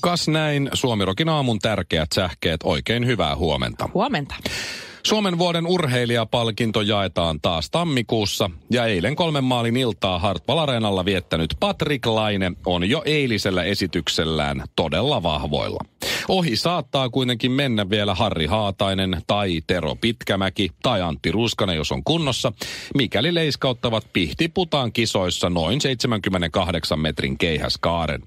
Kas näin Suomirokin aamun tärkeät sähkeet. Oikein hyvää huomenta. Huomenta. Suomen vuoden urheilijapalkinto jaetaan taas tammikuussa ja eilen kolmen maalin iltaa Hartwall Areenalla viettänyt Patrick Laine on jo eilisellä esityksellään todella vahvoilla. Ohi saattaa kuitenkin mennä vielä Harri Haatainen tai Tero Pitkämäki tai Antti Ruskanen, jos on kunnossa, mikäli leiskauttavat pihtiputaan kisoissa noin 78 metrin keihäskaaren.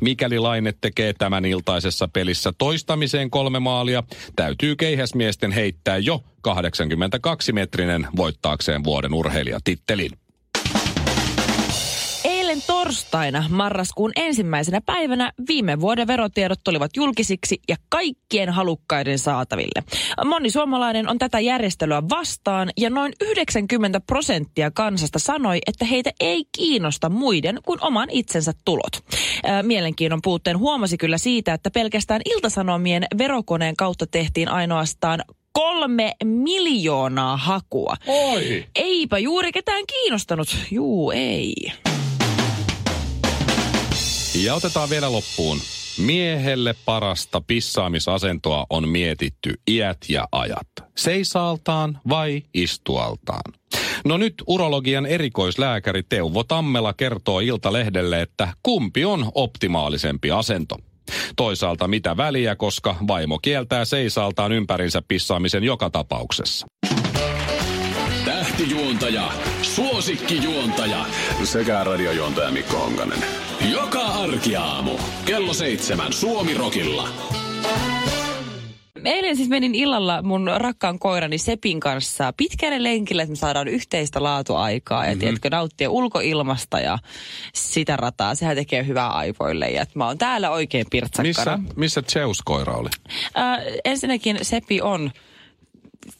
Mikäli Laine tekee tämän iltaisessa pelissä toistamiseen kolme maalia, täytyy keihäsmiesten heittää jo 82-metrinen voittaakseen vuoden urheilijatittelin. Eilen torstaina marraskuun ensimmäisenä päivänä viime vuoden verotiedot tulivat julkisiksi ja kaikkien halukkaiden saataville. Moni suomalainen on tätä järjestelyä vastaan ja noin 90 prosenttia kansasta sanoi, että heitä ei kiinnosta muiden kuin oman itsensä tulot. Mielenkiinnon puutteen huomasi kyllä siitä, että pelkästään iltasanomien verokoneen kautta tehtiin ainoastaan kolme miljoonaa hakua. Oi! Eipä juuri ketään kiinnostanut. Juu, ei. Ja otetaan vielä loppuun. Miehelle parasta pissaamisasentoa on mietitty iät ja ajat. Seisaaltaan vai istualtaan? No nyt urologian erikoislääkäri Teuvo Tammela kertoo Iltalehdelle, että kumpi on optimaalisempi asento. Toisaalta mitä väliä, koska vaimo kieltää seisaltaan ympärinsä pissaamisen joka tapauksessa. Tähtijuontaja, suosikkijuontaja sekä radiojuontaja Mikko Honkanen. Joka arkiaamu, kello seitsemän Suomi-rokilla. Eilen siis menin illalla mun rakkaan koirani Sepin kanssa pitkälle lenkille, että me saadaan yhteistä laatuaikaa ja mm-hmm. tiedätkö, nauttia ulkoilmasta ja sitä rataa. Sehän tekee hyvää aivoille ja että mä oon täällä oikein pirtsakkana. Missä, missä Zeus-koira oli? Äh, ensinnäkin Sepi on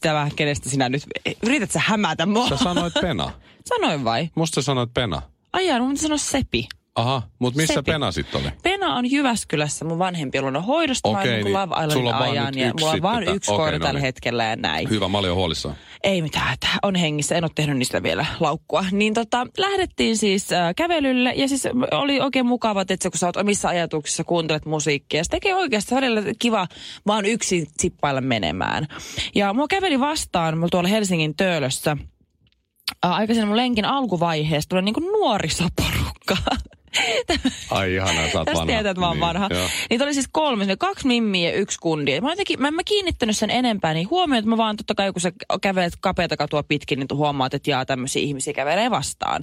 tämä, kenestä sinä nyt, yrität sä hämätä mua? Sä sanoit Pena. Sanoin vai? Musta sanoit Pena. Ai jaa, mun sanoa Sepi. Aha, mutta missä Sepi. Pena sitten oli? Pena on Jyväskylässä mun vanhempi luona hoidosta. Okei, oon niin niin Love Islandin sulla on vaan ajan ja yksi mulla on vaan sitten yksi tää- koira no tällä niin. hetkellä ja näin. Hyvä, mä olin huolissaan. Ei mitään, että on hengissä, en ole tehnyt niistä vielä laukkua. Niin tota, lähdettiin siis äh, kävelylle ja siis oli oikein mukava, että kun sä oot omissa ajatuksissa, kuuntelet musiikkia. Se tekee oikeasti välillä kiva vaan yksin sippailla menemään. Ja mua käveli vastaan, mulla tuolla Helsingin Töölössä, äh, aikaisemmin mun lenkin alkuvaiheessa tulee niinku nuorisoporukka. Ai ihanaa, sä oot vanha. tietää, että mä oon Niin, vanha. joo. Niitä oli siis kolme, sinne kaksi mimmiä ja yksi kundi. Mä, jotenkin, mä en mä kiinnittänyt sen enempää niin huomioon, että mä vaan totta kai kun sä kävelet kapeata katua pitkin, niin huomaat, että jaa tämmöisiä ihmisiä kävelee vastaan.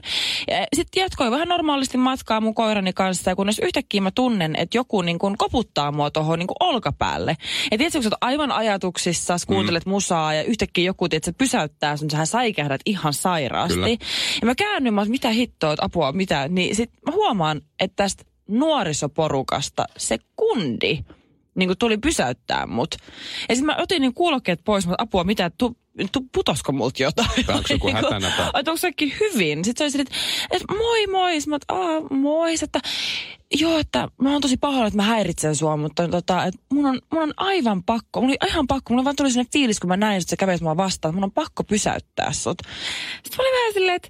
Sitten jatkoin vähän normaalisti matkaa mun koirani kanssa ja kunnes yhtäkkiä mä tunnen, että joku niin kun koputtaa mua tuohon niin olkapäälle. Ja tiedätkö, kun sä oot aivan ajatuksissa, sä kuuntelet mm. musaa ja yhtäkkiä joku tiedät, pysäyttää sun, sähän säikähdät ihan sairaasti. Kyllä. Ja mä käännyn, mä oon, mitä hittoa, että apua, mitä. Niin sit mä huomaan, että tästä nuorisoporukasta se kundi niin kuin tuli pysäyttää mut. Ja sitten mä otin niin kuulokkeet pois, mutta apua, mitä, tu, tu, putosko multa jotain? Onko joku Niin kuin, hätänä Että onko sekin hyvin? Sitten se oli sille, että, että moi moi. Mä, että Aa, moi. Että joo, että mä oon tosi pahoilla, että mä häiritsen sua, mutta tota, että mun on, mun on aivan pakko, mun oli ihan pakko, mulla vaan tuli sellainen fiilis, kun mä näin, että sä kävelet mua vastaan, että mun on pakko pysäyttää sut. Sitten mä olin vähän silleen, että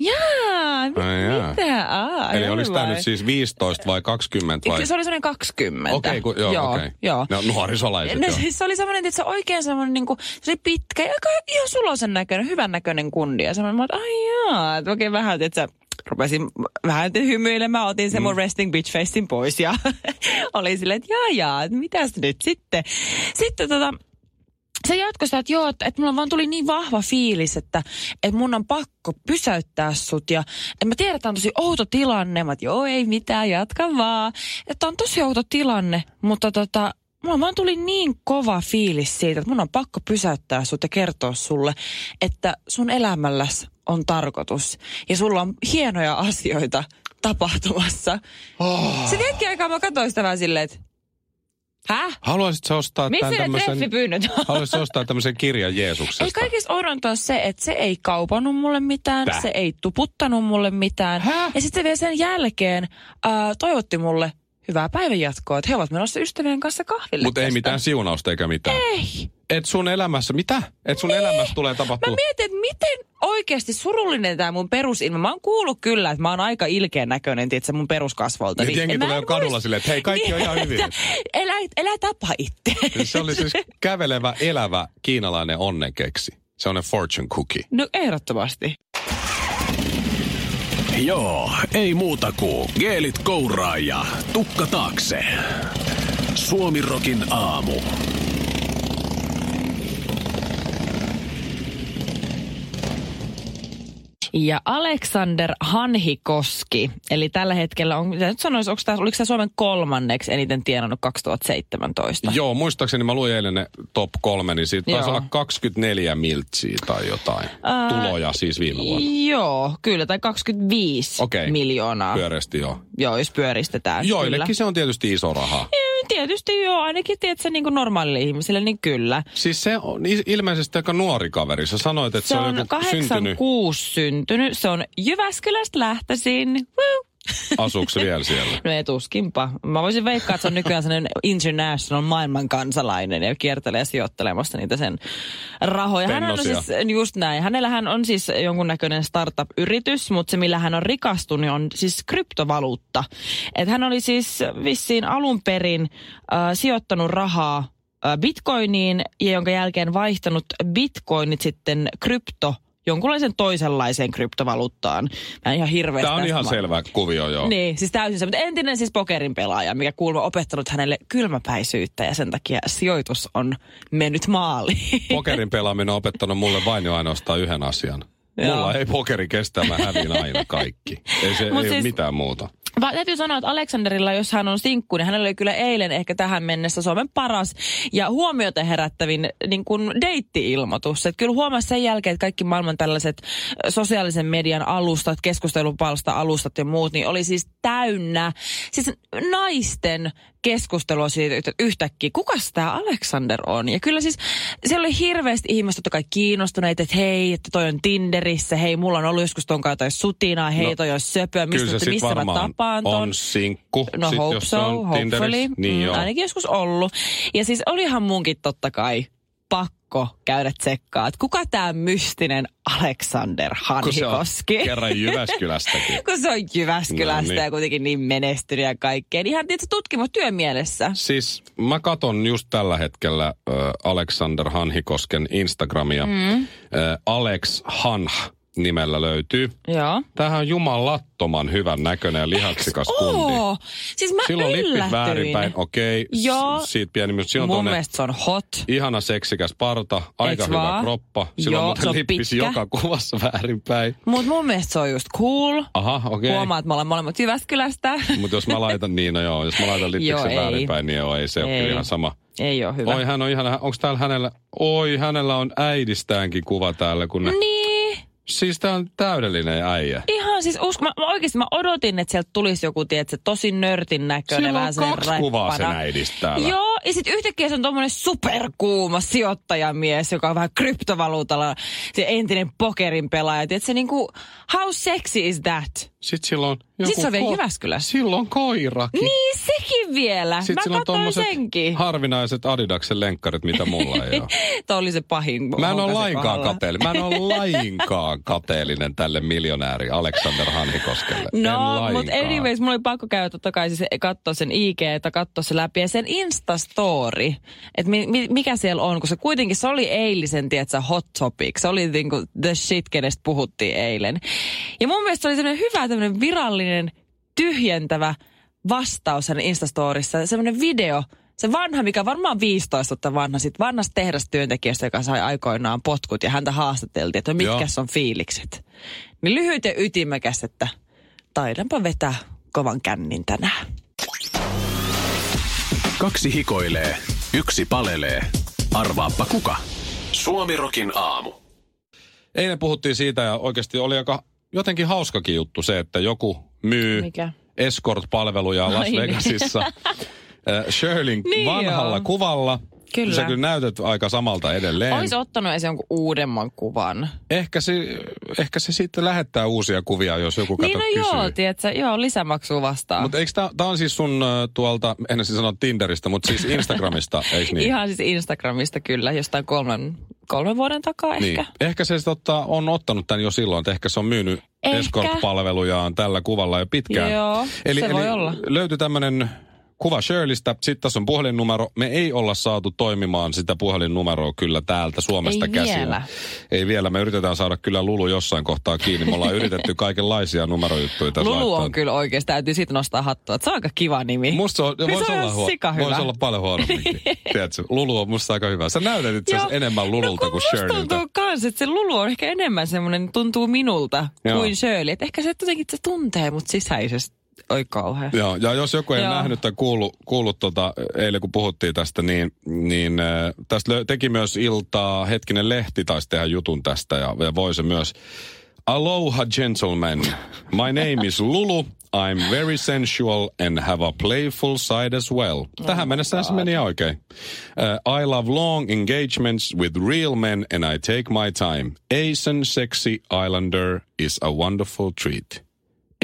jaa, mi- Ai jaa. mitä? Aa, Eli oliko tämä nyt siis 15 vai 20 vai? Se oli semmoinen 20. Okei, kun- joo, joo, okei. joo. No, nuorisolaiset, no, siis se oli semmoinen, että se oikein semmoinen, niin kuin, se oli pitkä ja aika ihan sulosen näköinen, hyvän näköinen kundi. Ja semmoinen, että ai jaa, että oikein vähän, että sä rupesin vähän hymyilemään, otin sen Mm. mun resting bitch facein pois ja oli silleen, että jaa jaa, että mitäs nyt sitten. Sitten tota, se jatkoi sitä, että joo, että, että mulla vaan tuli niin vahva fiilis, että, että mun on pakko pysäyttää sut. Ja että mä tiedän, että on tosi outo tilanne. Mä että joo, ei mitään, jatka vaan. Että on tosi outo tilanne, mutta tota, mulla vaan tuli niin kova fiilis siitä, että mun on pakko pysäyttää sut ja kertoa sulle, että sun elämälläs on tarkoitus. Ja sulla on hienoja asioita tapahtumassa. Oh. Sitten hetki aikaa mä katsoin sitä vähän silleen, että Häh? Haluaisitko ostaa Missä tämän tämmöisen... on? Haluaisitko ostaa tämmöisen kirjan Jeesuksesta? Ei kaikista oudonta ole se, että se ei kaupannut mulle mitään, Täh? se ei tuputtanut mulle mitään. Häh? Ja sitten vielä sen jälkeen äh, toivotti mulle hyvää päivänjatkoa, että he ovat menossa ystävien kanssa kahville. Mutta ei mitään siunausta eikä mitään. Ei. Et sun elämässä, mitä? Et sun elämässä tulee Mä tapahtua. mietin, että miten oikeasti surullinen tämä mun perusilma. Mä oon kuullut kyllä, että mä oon aika ilkeän näköinen, tiedätkö, mun peruskasvolta. Niin jengi mä tulee en kadulla muist- silleen, että hei, kaikki on ihan hyvin. Elä, elä tapa itse. Se oli siis kävelevä, elävä kiinalainen onnenkeksi. Se on ne fortune cookie. No ehdottomasti. Joo, ei muuta kuin geelit kouraa ja tukka taakse. Suomirokin aamu. Ja Alexander Hanhikoski, eli tällä hetkellä on, mitä nyt sanoisi, onko tämä, oliko tämä Suomen kolmanneksi eniten tienannut 2017? Joo, muistaakseni mä luin eilen ne top kolme, niin siitä taisi Joo. olla 24 miltsiä tai jotain. Ää, Tuloja siis viime vuonna. Joo, kyllä, tai 25 Okei. miljoonaa. Pyöreästi joo. Joo, jos pyöristetään. Joillekin kyllä. se on tietysti iso raha. Tietysti joo, ainakin tiedätkö, niin kuin normaalille ihmiselle, niin kyllä. Siis se on il- ilmeisesti aika nuori kaveri. Sä sanoit, että Se se, on on joku 86 syntynyt. syntynyt. Se on Jyväskylästä lähtöisin. Woo! Asuuko se vielä siellä? No ei tuskinpa. Mä voisin veikkaa, että se on nykyään sellainen international maailman kansalainen ja kiertelee sijoittelemassa niitä sen rahoja. Hän on siis just näin. Hänellähän on siis jonkunnäköinen startup-yritys, mutta se millä hän on rikastunut on siis kryptovaluutta. Et hän oli siis vissiin alun perin äh, sijoittanut rahaa äh, bitcoiniin ja jonka jälkeen vaihtanut bitcoinit sitten krypto jonkunlaisen toisenlaiseen kryptovaluuttaan. Mä en ihan hirveästi Tämä on ihan ma- selvä kuvio, joo. niin, siis täysin se. Mutta entinen siis pokerin pelaaja, mikä kuuluu opettanut hänelle kylmäpäisyyttä ja sen takia sijoitus on mennyt maaliin. Pokerin pelaaminen on opettanut mulle vain ja ainoastaan yhden asian. Joo. Mulla ei pokeri kestä, mä hävin aina kaikki. Ei se Mut ei siis- ole mitään muuta. Va, täytyy sanoa, että Aleksanderilla, jos hän on sinkku, niin hänellä oli kyllä eilen ehkä tähän mennessä Suomen paras ja huomiota herättävin niin kuin deitti-ilmoitus. Että kyllä huomasi sen jälkeen, että kaikki maailman tällaiset sosiaalisen median alustat, keskustelupalsta-alustat ja muut, niin oli siis täynnä siis naisten keskustelua siitä että yhtäkkiä, kuka tämä Alexander on? Ja kyllä siis siellä oli hirveästi ihmistä, totta kai kiinnostuneita, että hei, että toi on Tinderissä, hei, mulla on ollut joskus tonkaan jotain sutinaa, hei, No, toi on söpöä, mistä, missä mä varmaan tapaan ton. on sinkku. No sit, hope jos so, on hopefully. Niin mm, joo. ainakin joskus ollut. Ja siis olihan munkin totta kai pakko käydä tsekkaa, että kuka tämä mystinen Alexander Kun se on Hanhikoski. kerran Jyväskylästäkin. kun se on Jyväskylästä No niin. ja kuitenkin niin menestynyt ja kaikkea. Ihan tietysti tutkimustyön mielessä. Siis mä katon just tällä hetkellä äh, Alexander Hanhikosken Instagramia. Mm. Äh, Alex Hanh nimellä löytyy. Joo. Tämähän on jumalattoman hyvän näköinen ja lihaksikas kundi. Oo, siis mä Silloin lippit yllätyin. väärinpäin, okei. s- Joo. Siitä pieni, siinä on Mun mielestä se on hot. ihana seksikäs parta, aika Eiks hyvä vaan? kroppa. Silloin Joo, muuten on lippis pitkä. joka kuvassa väärinpäin. Mutta mun mielestä se on just cool. Aha, okei. Huomaa, että me ollaan molemmat Jyväskylästä. Mutta jos mä laitan niin, no joo, jos mä laitan lippiksen väärinpäin, niin joo, ei se ole Ei. kyllä ihan sama. Ei ole hyvä. Oi, hän on ihan, onko täällä hänellä, oi, hänellä on äidistäänkin kuva täällä, kun ne, Niin. Siis tää on täydellinen äijä. Ihan siis usko, mä, mä oikeasti mä odotin, että sieltä tulisi joku, tiedätkö, tosi nörtin näköinen. Siellä on kaksi kuvaa sen äidistä täällä. Joo, ja sitten yhtäkkiä se on tommonen superkuuma sijoittajamies, joka on vähän kryptovaluutalla, se entinen pokerin pelaaja. Tiedätkö, se niinku, how sexy is that? Sitten silloin joku Sit se on vielä Jyväskylässä. Silloin koirakin. Niin, sekin vielä. Sitten mä sillä on tommoset senkin. harvinaiset Adidaksen lenkkarit, mitä mulla ei ole. Tuo oli se pahin. Mä en ole lainkaan kateellinen. Mä en ole lainkaan kateellinen tälle miljonääri Alexander Hanhikoskelle. No, mutta anyways, mulla oli pakko käydä totta kai siis katsoa sen IG, että katsoa se läpi ja sen Instastory, että mi, mi, mikä siellä on, kun se kuitenkin, se oli eilisen, tiedätkö, hot topic, se oli niinku the shit, kenestä puhuttiin eilen. Ja mun mielestä se oli semmoinen hyvä, tämmöinen virallinen, tyhjentävä vastaus hänen Instastorissa, semmoinen video, se vanha, mikä varmaan 15 vuotta vanha, sit vanhasta tehdastyöntekijästä, joka sai aikoinaan potkut ja häntä haastateltiin, että mitkä Joo. on fiilikset. Niin lyhyt ja ytimekäs, että taidanpa vetää kovan kännin tänään. Kaksi hikoilee, yksi palelee. Arvaappa kuka? Suomirokin aamu. Eilen puhuttiin siitä ja oikeasti oli aika jotenkin hauskakin juttu se, että joku myy Mikä? escort-palveluja Las niin. Vegasissa. Äh, Shirleyn Niin vanhalla joo. kuvalla. Kyllä. Sä kyllä näytät aika samalta edelleen. Olisi ottanut edes jonkun uudemman kuvan. Ehkä se, ehkä se sitten lähettää uusia kuvia, jos joku kato niin no kysyy. joo, tiedätkö, joo, lisämaksua vastaan. Mutta eikö tämä on siis sun tuolta, en siis sano Tinderistä, mutta siis Instagramista, eikö niin? Ihan siis Instagramista kyllä, jostain kolmen, kolmen vuoden takaa ehkä. Niin. Ehkä se tota, on ottanut tämän jo silloin, että ehkä se on myynyt Ehkä. escort-palvelujaan tällä kuvalla jo pitkään. Joo, eli, se eli voi olla. löytyi tämmöinen kuva Shirleystä, sitten tässä on puhelinnumero. Me ei olla saatu toimimaan sitä puhelinnumeroa kyllä täältä Suomesta Ei käsin. vielä. Ei vielä. Me yritetään saada kyllä Lulu jossain kohtaa kiinni. Me ollaan yritetty kaikenlaisia numerojuttuja tässä Lulu laittaa. on kyllä oikeasti, täytyy siitä nostaa hattua. Se on aika kiva nimi. Musta on, Niin voisi se on olla, huo, voisi olla paljon. Tiedätkö, Lulu on musta aika hyvä. Sä näytät itse asiassa enemmän Lululta no, kuin musta Shirleyltä. tuntuu kans, että se Lulu on ehkä enemmän semmoinen, tuntuu minulta Joo. kuin Shirley. Et ehkä se jotenkin se tuntee mut sisäisesti. Oi kauhean. Joo, ja jos joku ei Joo. nähnyt tai kuullut, kuullut tota, eilen kun puhuttiin tästä, niin, niin äh, tästä teki myös iltaa Hetkinen Lehti taisi tehdä jutun tästä ja, ja voi se myös. Aloha gentlemen, my name is Lulu. I'm very sensual and have a playful side as well. Tähän mennessä se meni oikein. Uh, I love long engagements with real men and I take my time. Asian sexy islander is a wonderful treat.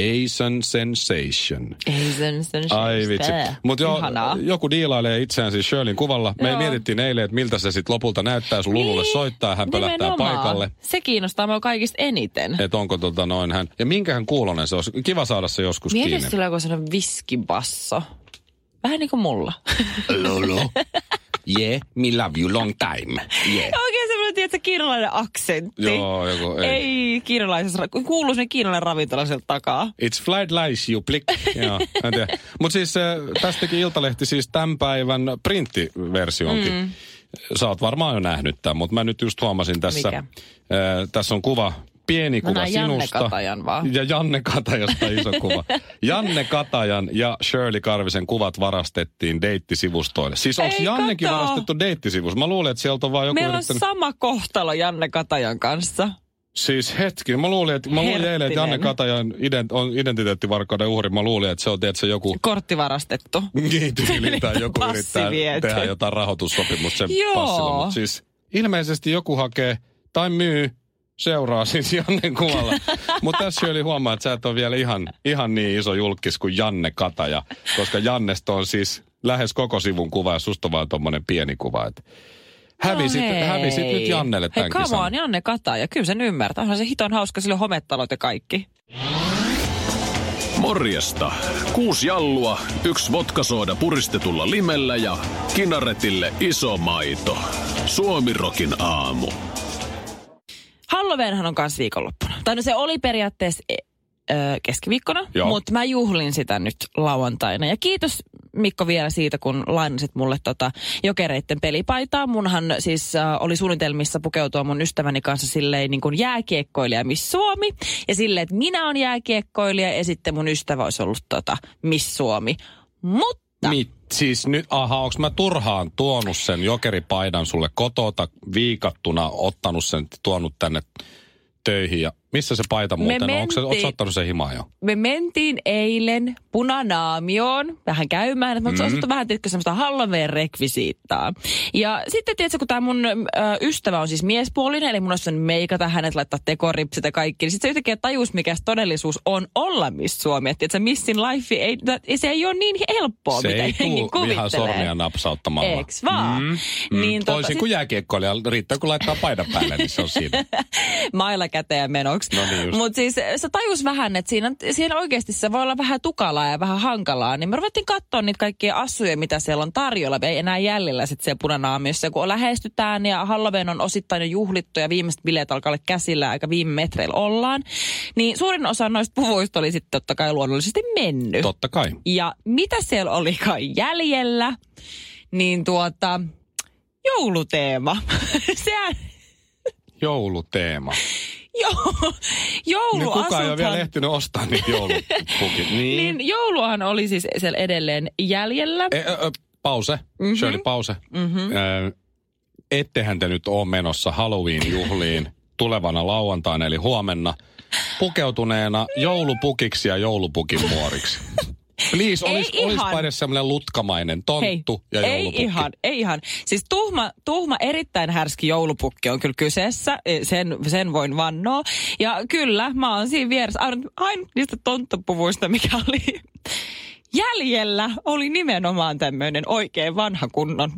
Asian sensation. Ei sen, sen Ai vitsi. Mutta Ihanaa. joku diilailee itseään siis Shirleyn kuvalla. Me Joo. mietittiin eilen, että miltä se sitten lopulta näyttää, jos Lululle Niin, soittaa, hän nimenomaan. paikalle. Se kiinnostaa mua kaikista eniten. Että onko tota noin hän. Ja minkähän kuulonen se olisi. Kiva saada se joskus Mieti, kiinni. on joku sellainen viskibasso. Vähän niin kuin mulla. Lulu. Yeah, me love you long time. Yeah. Semmoinen, tiedätkö, kiinalainen aksentti. Joo, joku ei. Ei kiinalaisessa, kuuluu sinne kiinalainen ravintola sieltä takaa. It's flight lies, you plick. Joo, en tiedä. Mutta siis äh, tästäkin Iltalehti siis tämän päivän printtiversionkin. Mm. Sä oot varmaan jo nähnyt tämän, mutta mä nyt just huomasin tässä. Mikä? Äh, tässä on kuva, pieni kuva Janne sinusta. Katajan vaan. Ja Janne Katajasta iso kuva. Janne Katajan ja Shirley Karvisen kuvat varastettiin deittisivustoille. Siis onko Jannekin kato. varastettu deittisivus? Mä luulin, että sieltä on vaan joku Meillä on yrittänyt... sama kohtalo Janne Katajan kanssa. Siis hetki, mä luulin, että, mä luulin eilen, että. Janne Katajan ident, on identiteettivarkauden uhri. Mä luulin, että se on tietysti joku Kortti varastettu. niin tyyli, tai joku yrittää viety. tehdä jotain rahoitussopimusta sen Joo. passilla. Mutta siis ilmeisesti joku hakee tai myy seuraa siis Jannen kuvalla. Mutta tässä Shirley huomaa, että sä et ole vielä ihan, ihan niin iso julkis kuin Janne Kataja, koska Jannesta on siis lähes koko sivun kuva ja susta on vaan tommonen pieni kuva. Et hävisit, no hei. hävisit nyt Jannelle Hei, tämän come kisan. on, Janne Kataja. Kyllä sen ymmärtää. Onhan se hiton hauska, sillä on hometalot ja kaikki. Morjesta. Kuusi jallua, yksi vodkasooda puristetulla limellä ja kinaretille iso maito. Suomirokin aamu. Halloweenhan on kanssa viikonloppuna. Tai no se oli periaatteessa e, ö, keskiviikkona, mutta mä juhlin sitä nyt lauantaina. Ja kiitos Mikko vielä siitä, kun lainasit mulle tota jokereitten pelipaitaa. Munhan siis äh, oli suunnitelmissa pukeutua mun ystäväni kanssa silleen niin kuin jääkiekkoilija Miss Suomi. Ja silleen, että minä on jääkiekkoilija ja sitten mun ystävä olisi ollut tota Miss Suomi. Mutta Mit, siis nyt, aha, onko mä turhaan tuonut sen jokeripaidan sulle kotota viikattuna, ottanut sen, tuonut tänne töihin ja missä se paita muuten on? Onko se, mentiin- sä ottanut sen himaan jo? me mentiin eilen punanaamioon vähän käymään, että mä mm. vähän tiedätkö, semmoista Halloween-rekvisiittaa. Ja sitten tiedätkö, kun tämä mun ö, ystävä on siis miespuolinen, eli mun olisi meikata hänet, laittaa tekoripsit ja kaikki, niin sitten se yhtäkkiä tajus, mikä se todellisuus on olla Miss Suomi. Että se Missin life, ei, se ei ole niin helppoa, se mitä ei jengi ihan kuvittelee. sormia napsauttamalla. Eks vaan? Mm, mm. Niin tota, Toisin kuin jääkiekkoilija, riittää kun laittaa paidan päälle, niin se on siinä. mailla käteen menoksi. No niin. Mutta siis se tajus vähän, että siinä, siinä oikeasti se voi olla vähän tukalaa ja vähän hankalaa. Niin me ruvettiin katsoa niitä kaikkia assuja, mitä siellä on tarjolla. Ei enää jäljellä sitten siellä punanaamiossa. Kun lähestytään ja Halloween on osittain jo juhlittu ja viimeiset bileet alkaa olla käsillä, aika viime metreillä ollaan. Niin suurin osa noista puvuista oli sitten totta kai luonnollisesti mennyt. Totta kai. Ja mitä siellä olikaan jäljellä, niin tuota, jouluteema. Sehän, Jouluteema. joo, joulu Niin kukaan ei ole vielä ehtinyt ostaa niitä joulupukit. Niin. Niin jouluahan oli siis siellä edelleen jäljellä. E, ö, ö, pause. Mm-hmm. Shirley, pause. Mm-hmm. Ö, ettehän te nyt ole menossa Halloween-juhliin tulevana lauantaina, eli huomenna. pukeutuneena joulupukiksi ja joulupukin muoriksi. Please, Ei olis, ihan. olispa edes semmoinen lutkamainen tonttu ja ei joulupukki. ihan, ei ihan. Siis tuhma, tuhma erittäin härski joulupukki on kyllä kyseessä, E, sen, sen voin vannoa. Ja kyllä, mä oon siinä vieressä, aina, aina niistä tonttupuvuista, mikä oli jäljellä, oli nimenomaan tämmöinen oikein vanha kunnon,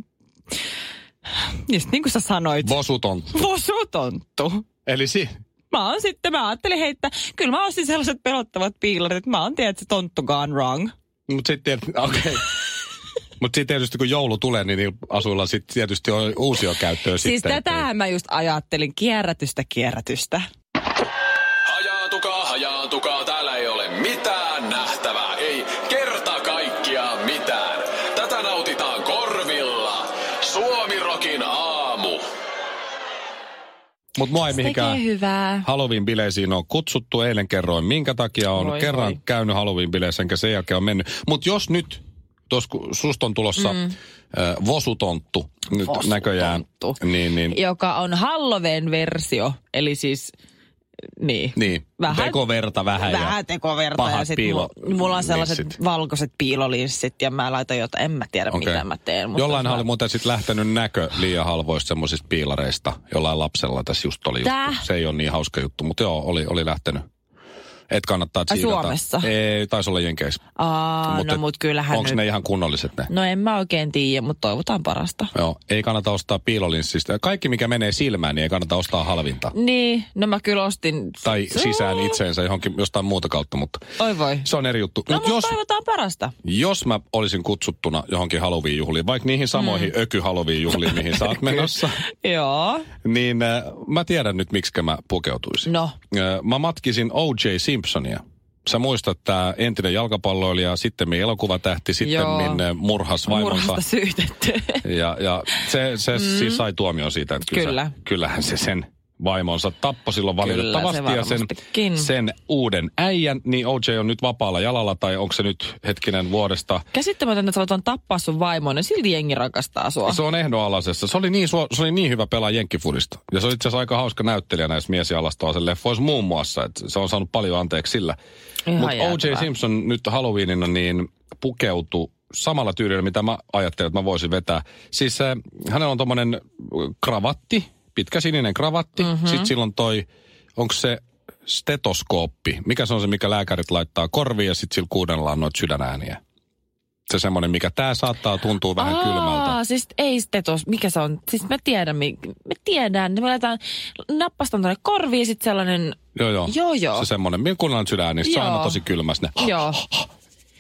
just niin kuin sä sanoit, Vosutonttu. vosutonttu. Eli si- Mä oon sitten, mä ajattelin heittää, kyllä mä ostin sellaiset pelottavat piilarit, että mä oon tiedä, että se tonttu gone wrong. Mut sitten, okei. Okay. Mutta sitten tietysti kun joulu tulee, niin niillä asuilla sitten tietysti on uusia käyttöä Siis sitten. tätähän mä just ajattelin, kierrätystä, kierrätystä. Hajaantukaa, täällä Mutta mua ei mihinkään hyvää. Halloween-bileisiin on kutsuttu. Eilen kerroin, minkä takia on Voi kerran voi. käynyt Halloween-bileissä, enkä sen jälkeen on mennyt. Mutta jos nyt, tuossa kun susta on tulossa mm. äh, vosutonttu nyt Vosutonttu. näköjään, niin, niin, Joka on Halloween versio, eli siis, niin. niin Vähän- tekoverta vähän, Vähän ja tekoverta ja pahat sitten piilo- mulla, on sellaiset linssit. valkoiset piilolinssit ja mä laitan jotain, en mä tiedä Okei. mitä mä teen. Mutta Jollain mä... oli muuten sitten lähtenyt näkö liian halvoista semmoisista piilareista. Jollain lapsella tässä just oli juttu. Se ei ole niin hauska juttu, mutta joo, oli, oli lähtenyt. Et kannattaa tsiikata. Suomessa? Ei, taisi olla Jenkeissä. Aa, no mut kyllähän Onko nyt... ne ihan kunnolliset ne? No en mä oikein tiedä, mutta toivotaan parasta. Joo, ei kannata ostaa piilolinssistä. Kaikki, mikä menee silmään, niin ei kannata ostaa halvinta. Niin, no mä kyllä ostin... Tai sisään itseensä johonkin jostain muuta kautta, mutta Oi voi. se on eri juttu. No mutta jos, toivotaan parasta. jos mä olisin kutsuttuna johonkin Halloween-juhliin, vaikka niihin samoihin mm. öky-Halloween-juhliin, mihin sä oot menossa, Joo. niin äh, mä tiedän nyt, miksi mä pukeutuisin. No. Äh, mä matkisin O.J. Simpsonia. Sä muistat tämä entinen jalkapalloilija, sitten elokuvatähti, sitten Joo. murhas vaimonsa. Murhasta syytetty. Ja, ja se, se mm. siis sai tuomion siitä, että kyllä. Kyllä. Kyllähän se sen vaimonsa tappoi silloin valitettavasti. Kyllä, se ja sen, sen uuden äijän, niin OJ on nyt vapaalla jalalla, tai onko se nyt hetkinen vuodesta. Käsittämätöntä, että sä voit tappaa sun vaimon ja silti jengi rakastaa sua. Se on ehdonalaisessa. Se oli niin, se oli niin hyvä pelaa jenkkifudista. Ja se oli itse asiassa aika hauska näyttelijä näissä mies- ja alastoisen leffoissa muun muassa. Että se on saanut paljon anteeksi sillä. Mutta O.J. Simpson nyt Halloweenina niin pukeutui samalla tyylillä, mitä mä ajattelin, että mä voisin vetää. Siis äh, hänellä on tommonen kravatti, pitkä sininen kravatti. Mm-hmm. Sitten silloin toi, onko se stetoskooppi? Mikä se on se, mikä lääkärit laittaa korviin ja sitten sillä kuunnellaan noita sydänääniä? Se semmoinen, mikä tää saattaa tuntua vähän Aa, kylmältä. siis ei stetos, mikä se on? Siis mä tiedän, mi- me tiedän. Me laitetaan, nappastan tuonne korviin sit sellainen, Joo, joo. Joo, joo. Se semmoinen, minä kuunnellaan sydän, niin se on aina tosi kylmäs ne. joo,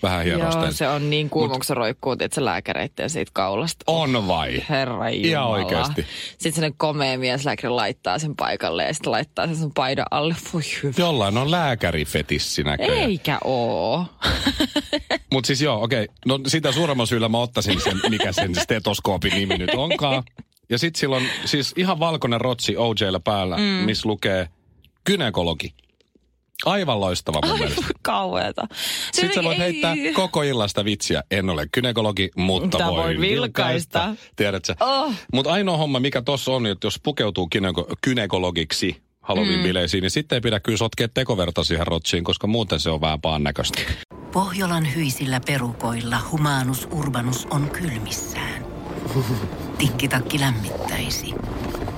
Vähän hierosten. joo, se on niin kuuma, kun se roikkuu, että se lääkäreitten siitä kaulasta. On vai? Herra Ihan Jumala. oikeesti. Sitten sellainen komea mieslääkäri laittaa sen paikalle ja sitten laittaa sen sun paidan alle. Voi hyvä. Jollain on lääkärifetissi näköjään. Eikä oo. Mutta siis joo, okei. No sitä suuremmalla syyllä mä ottaisin sen, mikä sen stetoskoopin nimi nyt onkaan. Ja sit silloin siis ihan valkoinen rotsi OJlla päällä, mm. missä lukee kynekologi. Aivan loistava mun mielestä. Aivan kauheeta. Sitten sä voit Ei- heittää koko illasta vitsiä. En ole kynekologi, mutta voin voi vilkaista. Tiedätkö? Oh. Mutta ainoa homma, mikä tossa on, että jos pukeutuu kyneko- kynekologiksi Halloween-bileisiin, niin sitten ei pidä kyllä sotkea tekoverta siihen rotsiin, koska muuten se on vähän paan näköistä. Pohjolan hyisillä perukoilla humanus urbanus on kylmissään. Tikkitakki lämmittäisi.